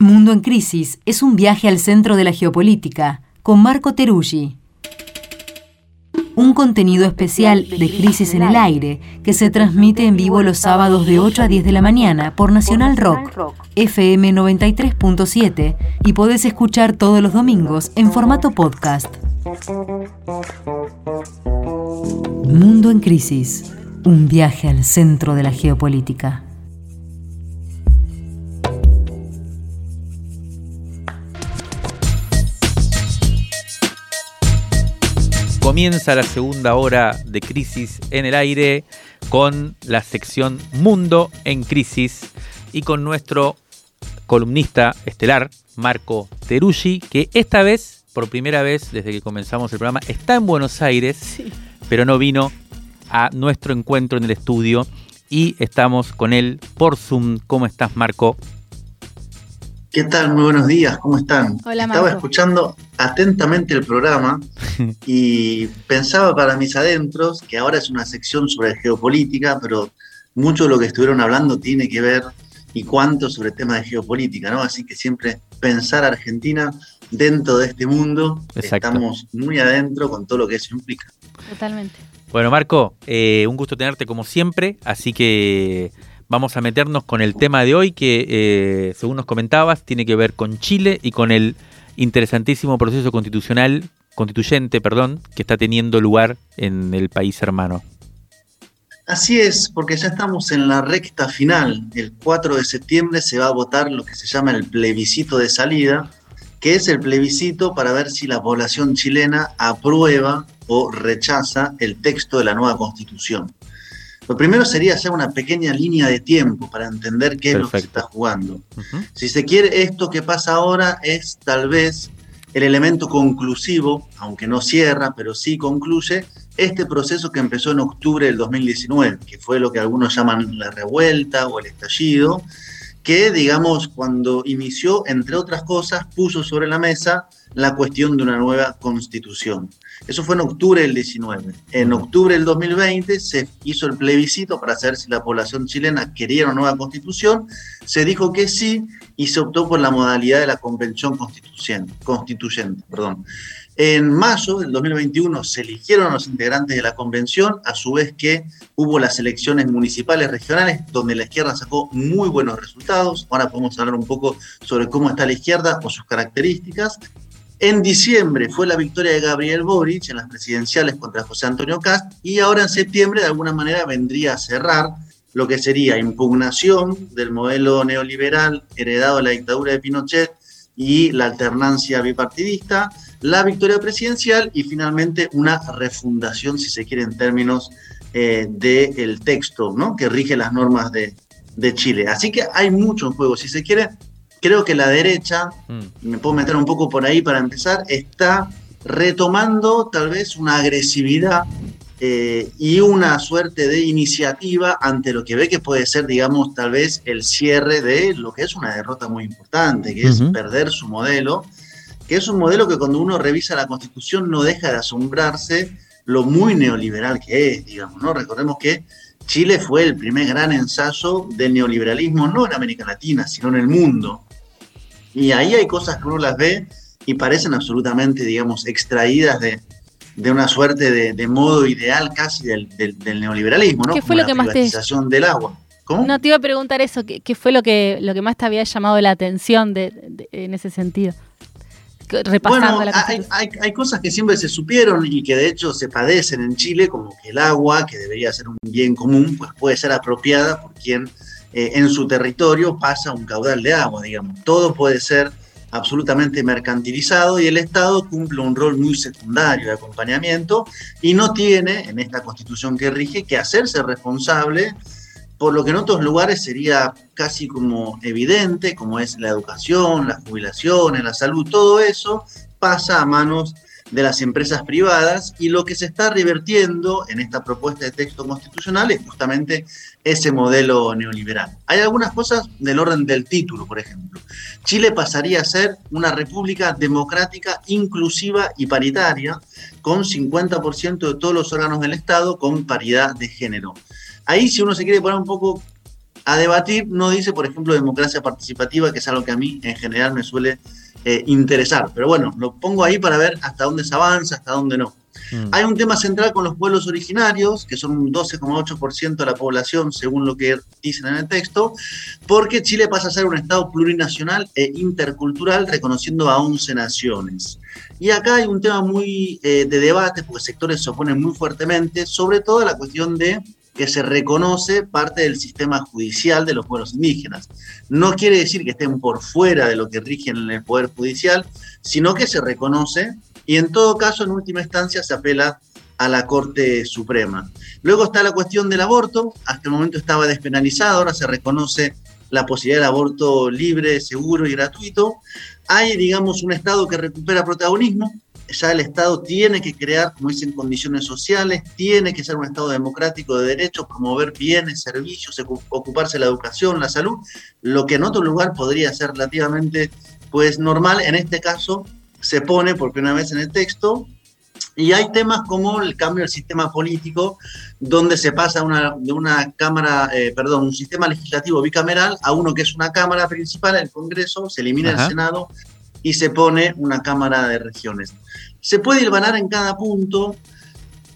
Mundo en Crisis es un viaje al centro de la geopolítica con Marco Teruggi. Un contenido especial de Crisis en el Aire que se transmite en vivo los sábados de 8 a 10 de la mañana por Nacional Rock, FM 93.7 y podés escuchar todos los domingos en formato podcast. Mundo en Crisis, un viaje al centro de la geopolítica. Comienza la segunda hora de Crisis en el aire con la sección Mundo en Crisis y con nuestro columnista estelar, Marco Teruggi, que esta vez, por primera vez desde que comenzamos el programa, está en Buenos Aires, pero no vino a nuestro encuentro en el estudio y estamos con él por Zoom. ¿Cómo estás, Marco? ¿Qué tal? Muy buenos días, ¿cómo están? Hola, Estaba escuchando atentamente el programa y pensaba para mis adentros que ahora es una sección sobre geopolítica, pero mucho de lo que estuvieron hablando tiene que ver y cuánto sobre temas de geopolítica, ¿no? Así que siempre pensar Argentina dentro de este mundo, estamos muy adentro con todo lo que eso implica. Totalmente. Bueno, Marco, eh, un gusto tenerte como siempre, así que vamos a meternos con el tema de hoy que, eh, según nos comentabas, tiene que ver con Chile y con el interesantísimo proceso constitucional, constituyente, perdón, que está teniendo lugar en el país hermano. Así es, porque ya estamos en la recta final. El 4 de septiembre se va a votar lo que se llama el plebiscito de salida, que es el plebiscito para ver si la población chilena aprueba o rechaza el texto de la nueva constitución. Lo primero sería hacer una pequeña línea de tiempo para entender qué es lo que se está jugando. Si se quiere, esto que pasa ahora es tal vez el elemento conclusivo, aunque no cierra, pero sí concluye, este proceso que empezó en octubre del 2019, que fue lo que algunos llaman la revuelta o el estallido, que, digamos, cuando inició, entre otras cosas, puso sobre la mesa la cuestión de una nueva constitución. Eso fue en octubre del 19. En octubre del 2020 se hizo el plebiscito para saber si la población chilena quería una nueva constitución. Se dijo que sí y se optó por la modalidad de la convención constituyente. constituyente perdón. En mayo del 2021 se eligieron a los integrantes de la convención, a su vez que hubo las elecciones municipales regionales, donde la izquierda sacó muy buenos resultados. Ahora podemos hablar un poco sobre cómo está la izquierda o sus características. En diciembre fue la victoria de Gabriel Boric en las presidenciales contra José Antonio Cast y ahora en septiembre de alguna manera vendría a cerrar lo que sería impugnación del modelo neoliberal heredado de la dictadura de Pinochet y la alternancia bipartidista, la victoria presidencial y finalmente una refundación, si se quiere, en términos eh, del texto ¿no? que rige las normas de, de Chile. Así que hay mucho en juego. Si se quiere, creo que la derecha, mm. me puedo meter un poco por ahí para empezar, está retomando tal vez una agresividad eh, y una suerte de iniciativa ante lo que ve que puede ser, digamos, tal vez el cierre de lo que es una derrota muy importante, que es perder su modelo, que es un modelo que cuando uno revisa la constitución no deja de asombrarse lo muy neoliberal que es, digamos, ¿no? Recordemos que Chile fue el primer gran ensayo del neoliberalismo, no en América Latina, sino en el mundo. Y ahí hay cosas que uno las ve y parecen absolutamente, digamos, extraídas de, una suerte de, modo ideal casi del, neoliberalismo, ¿no? ¿Qué fue lo que más te... del agua. ¿Cómo? No, te iba a preguntar eso, ¿qué, fue lo que, lo que más te había llamado la atención en ese sentido? Repasando bueno, hay, hay, cosas que siempre se supieron y que de hecho se padecen en Chile, como que el agua, que debería ser un bien común, pues puede ser apropiada por quien eh, en su territorio pasa un caudal de agua, digamos. Todo puede ser absolutamente mercantilizado y el Estado cumple un rol muy secundario de acompañamiento y no tiene, en esta constitución que rige, que hacerse responsable por lo que en otros lugares sería casi como evidente, como es la educación, las jubilaciones, la salud, todo eso pasa a manos de las empresas privadas y lo que se está revertiendo en esta propuesta de texto constitucional es justamente ese modelo neoliberal. Hay algunas cosas del orden del título, por ejemplo. Chile pasaría a ser una república democrática, inclusiva y paritaria, con 50% de todos los órganos del Estado con paridad de género. Ahí si uno se quiere poner un poco a debatir, no dice, por ejemplo, democracia participativa, que es algo que a mí en general me suele eh, interesar. Pero bueno, lo pongo ahí para ver hasta dónde se avanza, hasta dónde no. Mm. Hay un tema central con los pueblos originarios, que son un 12,8% de la población, según lo que dicen en el texto, porque Chile pasa a ser un Estado plurinacional e intercultural, reconociendo a 11 naciones. Y acá hay un tema muy eh, de debate, porque sectores se oponen muy fuertemente, sobre todo la cuestión de que se reconoce parte del sistema judicial de los pueblos indígenas. No quiere decir que estén por fuera de lo que rige en el Poder Judicial, sino que se reconoce y en todo caso, en última instancia, se apela a la Corte Suprema. Luego está la cuestión del aborto, hasta el momento estaba despenalizado, ahora se reconoce la posibilidad de aborto libre, seguro y gratuito. Hay, digamos, un Estado que recupera protagonismo, ya el Estado tiene que crear, como dicen, condiciones sociales, tiene que ser un Estado democrático de derechos, promover bienes, servicios, ocuparse de la educación, la salud, lo que en otro lugar podría ser relativamente pues normal, en este caso se pone por primera vez en el texto, y hay temas como el cambio del sistema político, donde se pasa una, de una cámara, eh, perdón, un sistema legislativo bicameral a uno que es una cámara principal, el Congreso, se elimina el Senado y se pone una cámara de regiones. Se puede hilvanar en cada punto,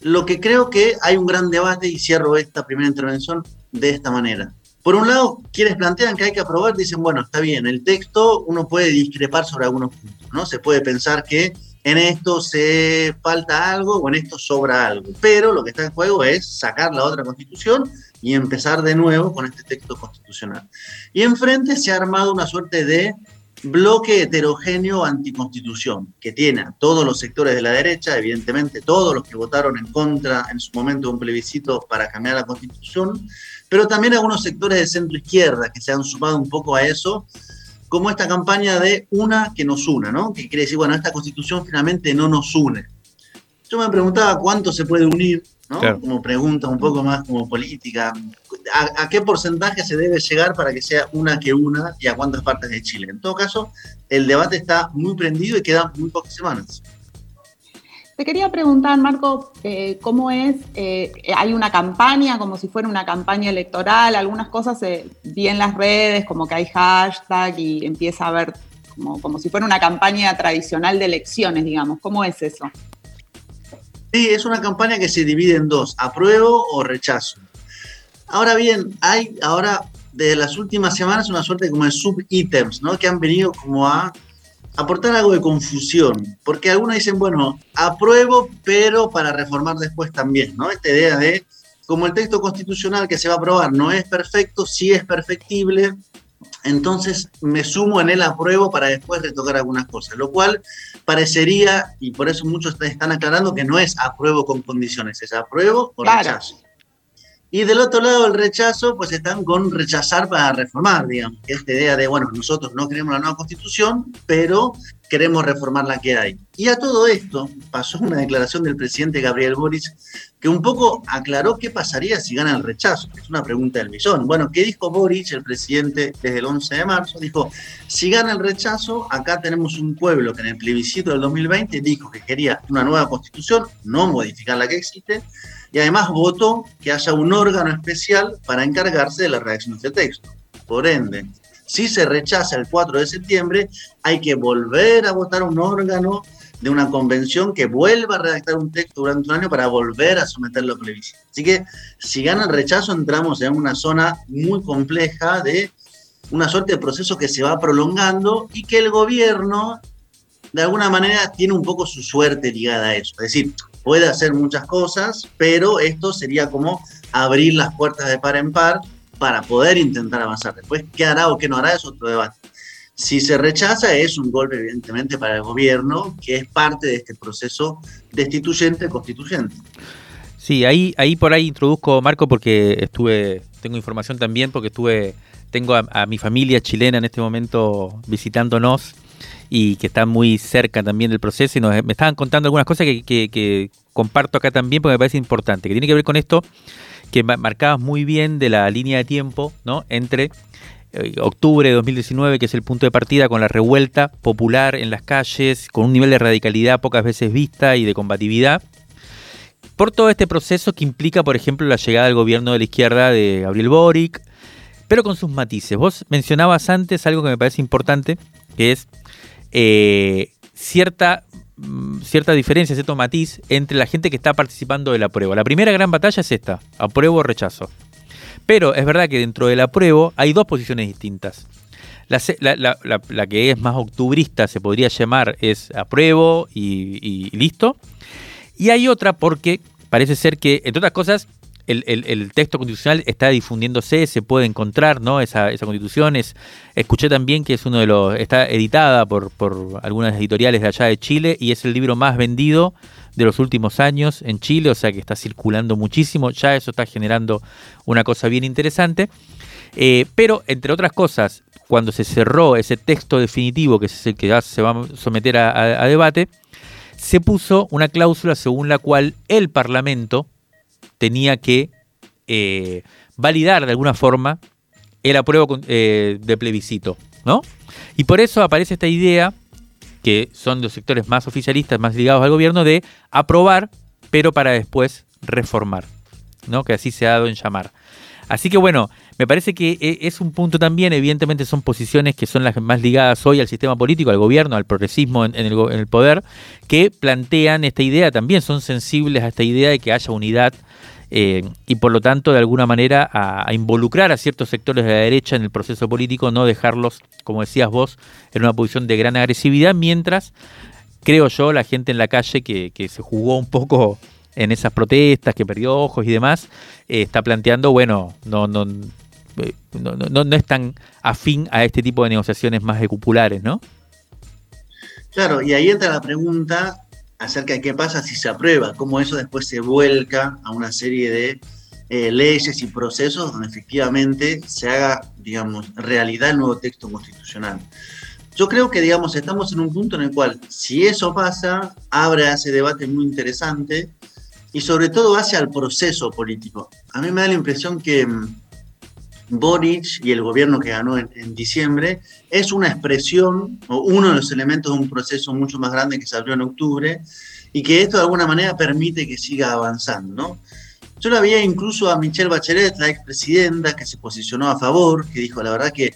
lo que creo que hay un gran debate y cierro esta primera intervención de esta manera. Por un lado, quienes plantean que hay que aprobar dicen, bueno, está bien, el texto uno puede discrepar sobre algunos puntos, ¿no? Se puede pensar que en esto se falta algo o en esto sobra algo, pero lo que está en juego es sacar la otra constitución y empezar de nuevo con este texto constitucional. Y enfrente se ha armado una suerte de bloque heterogéneo anticonstitución, que tiene a todos los sectores de la derecha, evidentemente todos los que votaron en contra en su momento de un plebiscito para cambiar la constitución, pero también algunos sectores de centro izquierda que se han sumado un poco a eso, como esta campaña de una que nos una, ¿no? Que quiere decir, bueno, esta constitución finalmente no nos une. Yo me preguntaba cuánto se puede unir, ¿no? Como pregunta un poco más como política. ¿A, qué porcentaje se debe llegar para que sea una que una y a cuántas partes de Chile? En todo caso, el debate está muy prendido y quedan muy pocas semanas. Te quería preguntar, Marco, eh, ¿cómo es? Eh, ¿Hay una campaña como si fuera una campaña electoral? Algunas cosas se vi en las redes, como que hay hashtag y empieza a haber como, como si fuera una campaña tradicional de elecciones, digamos. ¿Cómo es eso? Sí, es una campaña que se divide en dos, apruebo o rechazo. Ahora bien, hay ahora de las últimas semanas una suerte como de sub-ítems, ¿no? Que han venido como a aportar algo de confusión, porque algunos dicen, bueno, apruebo, pero para reformar después también, ¿no? Esta idea de, como el texto constitucional que se va a aprobar no es perfecto, sí es perfectible, entonces me sumo en el apruebo para después retocar algunas cosas, lo cual parecería, y por eso muchos están aclarando que no es apruebo con condiciones, es apruebo o rechazo. Y del otro lado, el rechazo, pues están con rechazar para reformar, digamos. Esta idea de, bueno, nosotros no queremos la nueva constitución, pero queremos reformar la que hay. Y a todo esto pasó una declaración del presidente Gabriel Boric que un poco aclaró qué pasaría si gana el rechazo. Es una pregunta del millón. Bueno, ¿qué dijo Boric, el presidente, desde el 11 de marzo? Dijo, si gana el rechazo, acá tenemos un pueblo que en el plebiscito del 2020 dijo que quería una nueva constitución, no modificar la que existe, y además votó que haya un órgano especial para encargarse de la redacción de este texto. Por ende, si se rechaza el 4 de septiembre, hay que volver a votar un órgano de una convención que vuelva a redactar un texto durante un año para volver a someterlo a plebiscito. Así que si gana el rechazo entramos en una zona muy compleja de una suerte de proceso que se va prolongando y que el gobierno de alguna manera tiene un poco su suerte ligada a eso. Es decir, puede hacer muchas cosas, pero esto sería como abrir las puertas de par en par para poder intentar avanzar. Después, ¿qué hará o qué no hará? Es otro debate. Si se rechaza, es un golpe, evidentemente, para el gobierno, que es parte de este proceso destituyente-constituyente. Sí, ahí, ahí por ahí introduzco, Marco, porque estuve, tengo información también, porque estuve, tengo a mi familia chilena en este momento visitándonos y que está muy cerca también del proceso y nos, me estaban contando algunas cosas que, comparto acá también porque me parece importante, que tiene que ver con esto que marcabas muy bien de la línea de tiempo ¿no? entre eh, octubre de 2019, que es el punto de partida con la revuelta popular en las calles, con un nivel de radicalidad pocas veces vista y de combatividad, por todo este proceso que implica, por ejemplo, la llegada al gobierno de la izquierda de Gabriel Boric, pero con sus matices. Vos mencionabas antes algo que me parece importante, que es eh, cierta, mm, cierta diferencia, cierto matiz entre la gente que está participando del apruebo. La primera gran batalla es esta, apruebo o rechazo. Pero es verdad que dentro del apruebo hay dos posiciones distintas. La, que es más octubrista se podría llamar es apruebo y, listo. Y hay otra porque parece ser que, entre otras cosas, el, texto constitucional está difundiéndose, se puede encontrar, ¿no? Esa, constitución es, escuché también que es uno de los, está editada por, por algunas editoriales de allá de Chile y es el libro más vendido de los últimos años en Chile, o sea que está circulando muchísimo, ya eso está generando una cosa bien interesante. Eh, pero, entre otras cosas, cuando se cerró ese texto definitivo, que es el que ya se va a someter a, debate, se puso una cláusula según la cual el Parlamento tenía que eh, validar de alguna forma el apruebo eh, de plebiscito, ¿no? Y por eso aparece esta idea, que son los sectores más oficialistas, más ligados al gobierno, de aprobar, pero para después reformar, ¿no? Que así se ha dado en llamar. Así que bueno, me parece que eh, es un punto también, evidentemente son posiciones que son las más ligadas hoy al sistema político, al gobierno, al progresismo en, el, poder, que plantean esta idea, también son sensibles a esta idea de que haya unidad eh, y por lo tanto de alguna manera a, involucrar a ciertos sectores de la derecha en el proceso político, no dejarlos, como decías vos, en una posición de gran agresividad, mientras creo yo la gente en la calle que, se jugó un poco en esas protestas, que perdió ojos y demás, eh, está planteando, bueno, no, no, no, no, no es tan afín a este tipo de negociaciones más ecupulares, ¿no? Claro, y ahí entra la pregunta acerca de qué pasa si se aprueba, cómo eso después se vuelca a una serie de eh, leyes y procesos donde efectivamente se haga, digamos, realidad el nuevo texto constitucional. Yo creo que, digamos, estamos en un punto en el cual, si eso pasa, abre ese debate muy interesante y sobre todo hacia el proceso político. A mí me da la impresión que mm, Boric y el gobierno que ganó en, diciembre es una expresión o uno de los elementos de un proceso mucho más grande que se abrió en octubre y que esto de alguna manera permite que siga avanzando. Yo la veía incluso a Michelle Bachelet, la expresidenta, que se posicionó a favor, que dijo la verdad que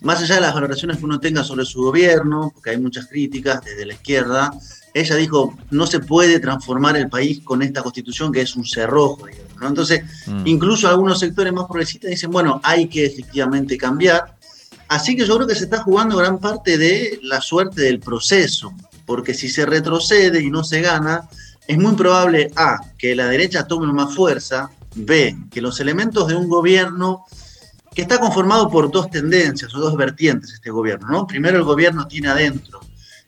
más allá de las valoraciones que uno tenga sobre su gobierno, porque hay muchas críticas desde la izquierda, ella dijo, no se puede transformar el país con esta constitución que es un cerrojo. Entonces, mm. incluso algunos sectores más progresistas dicen, bueno, hay que efectivamente cambiar. Así que yo creo que se está jugando gran parte de la suerte del proceso, porque si se retrocede y no se gana, es muy probable, A, que la derecha tome más fuerza, B, que los elementos de un gobierno que está conformado por dos tendencias o dos vertientes este gobierno, ¿no? Primero el gobierno tiene adentro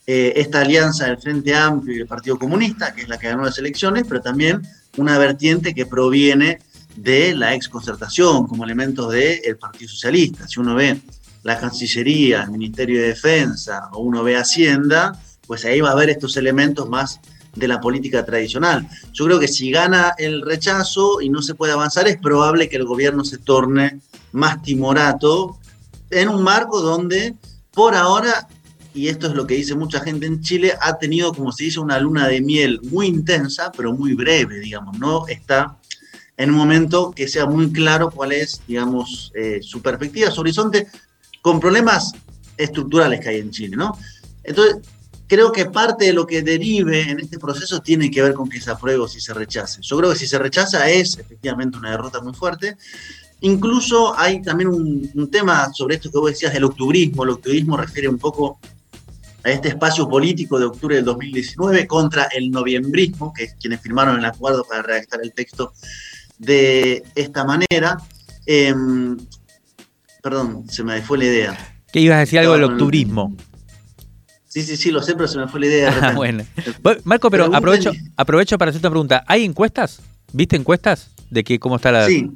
eh, esta alianza del Frente Amplio y el Partido Comunista, que es la que ganó las elecciones, pero también una vertiente que proviene de la exconcertación como elementos del Partido Socialista. Si uno ve la Cancillería, el Ministerio de Defensa o uno ve Hacienda, pues ahí va a haber estos elementos más de la política tradicional. Yo creo que si gana el rechazo y no se puede avanzar, es probable que el gobierno se torne más timorato en un marco donde por ahora y esto es lo que dice mucha gente en Chile, ha tenido, como se dice, una luna de miel muy intensa, pero muy breve, digamos, no está en un momento que sea muy claro cuál es, digamos, eh, su perspectiva, su horizonte, con problemas estructurales que hay en Chile, ¿no? Entonces, creo que parte de lo que derive en este proceso tiene que ver con que se apruebe o si se rechace. Yo creo que si se rechaza es efectivamente una derrota muy fuerte. Incluso hay también un, un tema sobre esto que vos decías del octubrismo. El octubrismo refiere un poco a este espacio político de octubre del 2019 contra el noviembrismo, que es quienes firmaron el acuerdo para redactar el texto de esta manera. Em, perdón, se me fue la idea. ¿Qué ibas a decir algo del octubrismo? Sí, sí, sí, lo sé, pero se me fue la idea. Bueno. Marco, pero aprovecho, aprovecho para hacer una pregunta. ¿Hay encuestas? ¿Viste encuestas de que cómo está la... Sí.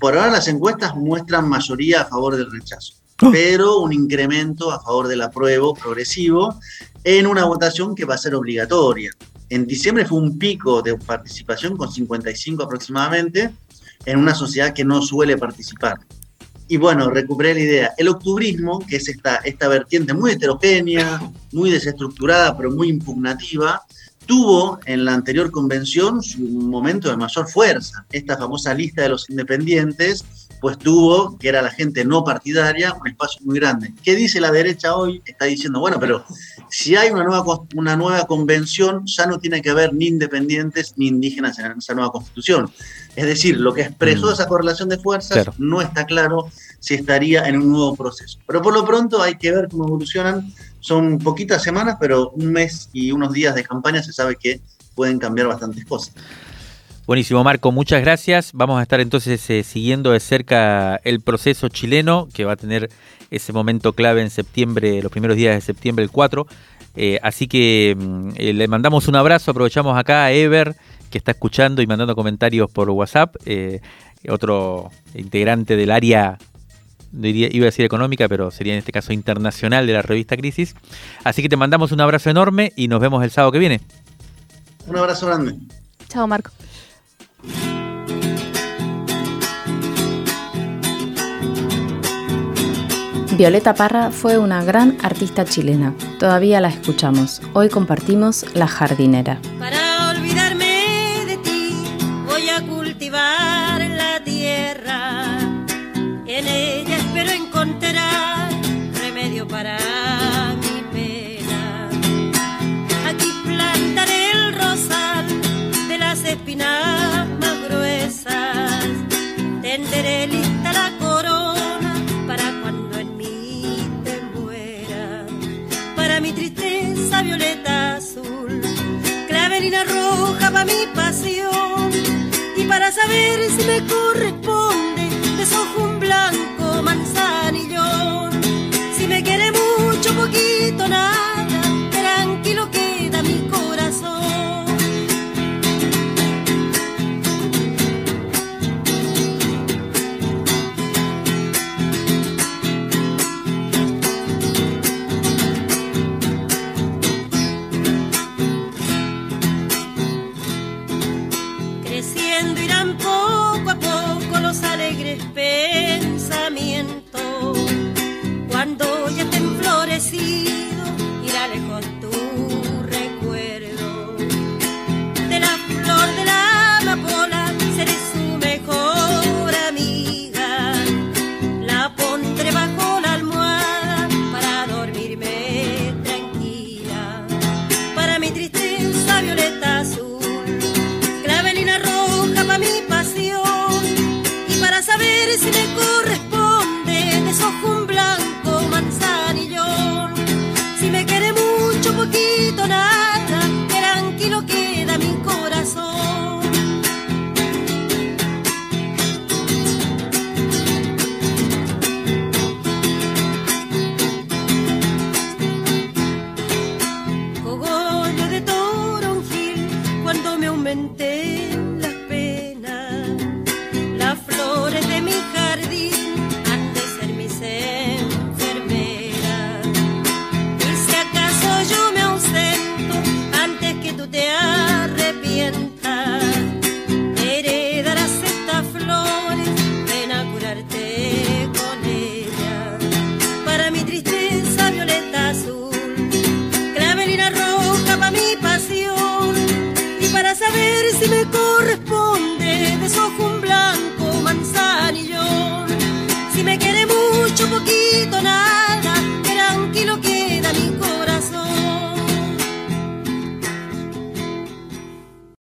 Por ahora las encuestas muestran mayoría a favor del rechazo. ¡Oh! pero un incremento a favor del apruebo progresivo en una votación que va a ser obligatoria. En diciembre fue un pico de participación con 55 aproximadamente en una sociedad que no suele participar. Y bueno, recuperé la idea. El octubrismo, que es esta, esta vertiente muy heterogénea, muy desestructurada, pero muy impugnativa, tuvo en la anterior convención su momento de mayor fuerza. Esta famosa lista de los independientes pues tuvo, que era la gente no partidaria, un espacio muy grande. ¿Qué dice la derecha hoy? Está diciendo, bueno, pero si hay una nueva, una nueva convención, ya no tiene que haber ni independientes ni indígenas en esa nueva constitución. Es decir, lo que expresó Mm. esa correlación de fuerzas Claro. no está claro si estaría en un nuevo proceso. Pero por lo pronto hay que ver cómo evolucionan. Son poquitas semanas, pero un mes y unos días de campaña se sabe que pueden cambiar bastantes cosas. Buenísimo, Marco, muchas gracias. Vamos a estar entonces eh, siguiendo de cerca el proceso chileno, que va a tener ese momento clave en septiembre, los primeros días de septiembre, el 4. Eh, así que mm, eh, le mandamos un abrazo, aprovechamos acá a Ever, que está escuchando y mandando comentarios por WhatsApp, eh, otro integrante del área, diría- iba a decir económica, pero sería en este caso internacional de la revista Crisis. Así que te mandamos un abrazo enorme y nos vemos el sábado que viene. Un abrazo grande. Chao, Marco. Violeta Parra fue una gran artista chilena. Todavía la escuchamos. Hoy compartimos La jardinera. mi tristeza violeta azul, clavelina roja para mi pasión. Y para saber si me corresponde desojo un blanco manzanillón, si me quiere mucho poquito nada. poco a poco los alegres तेरे को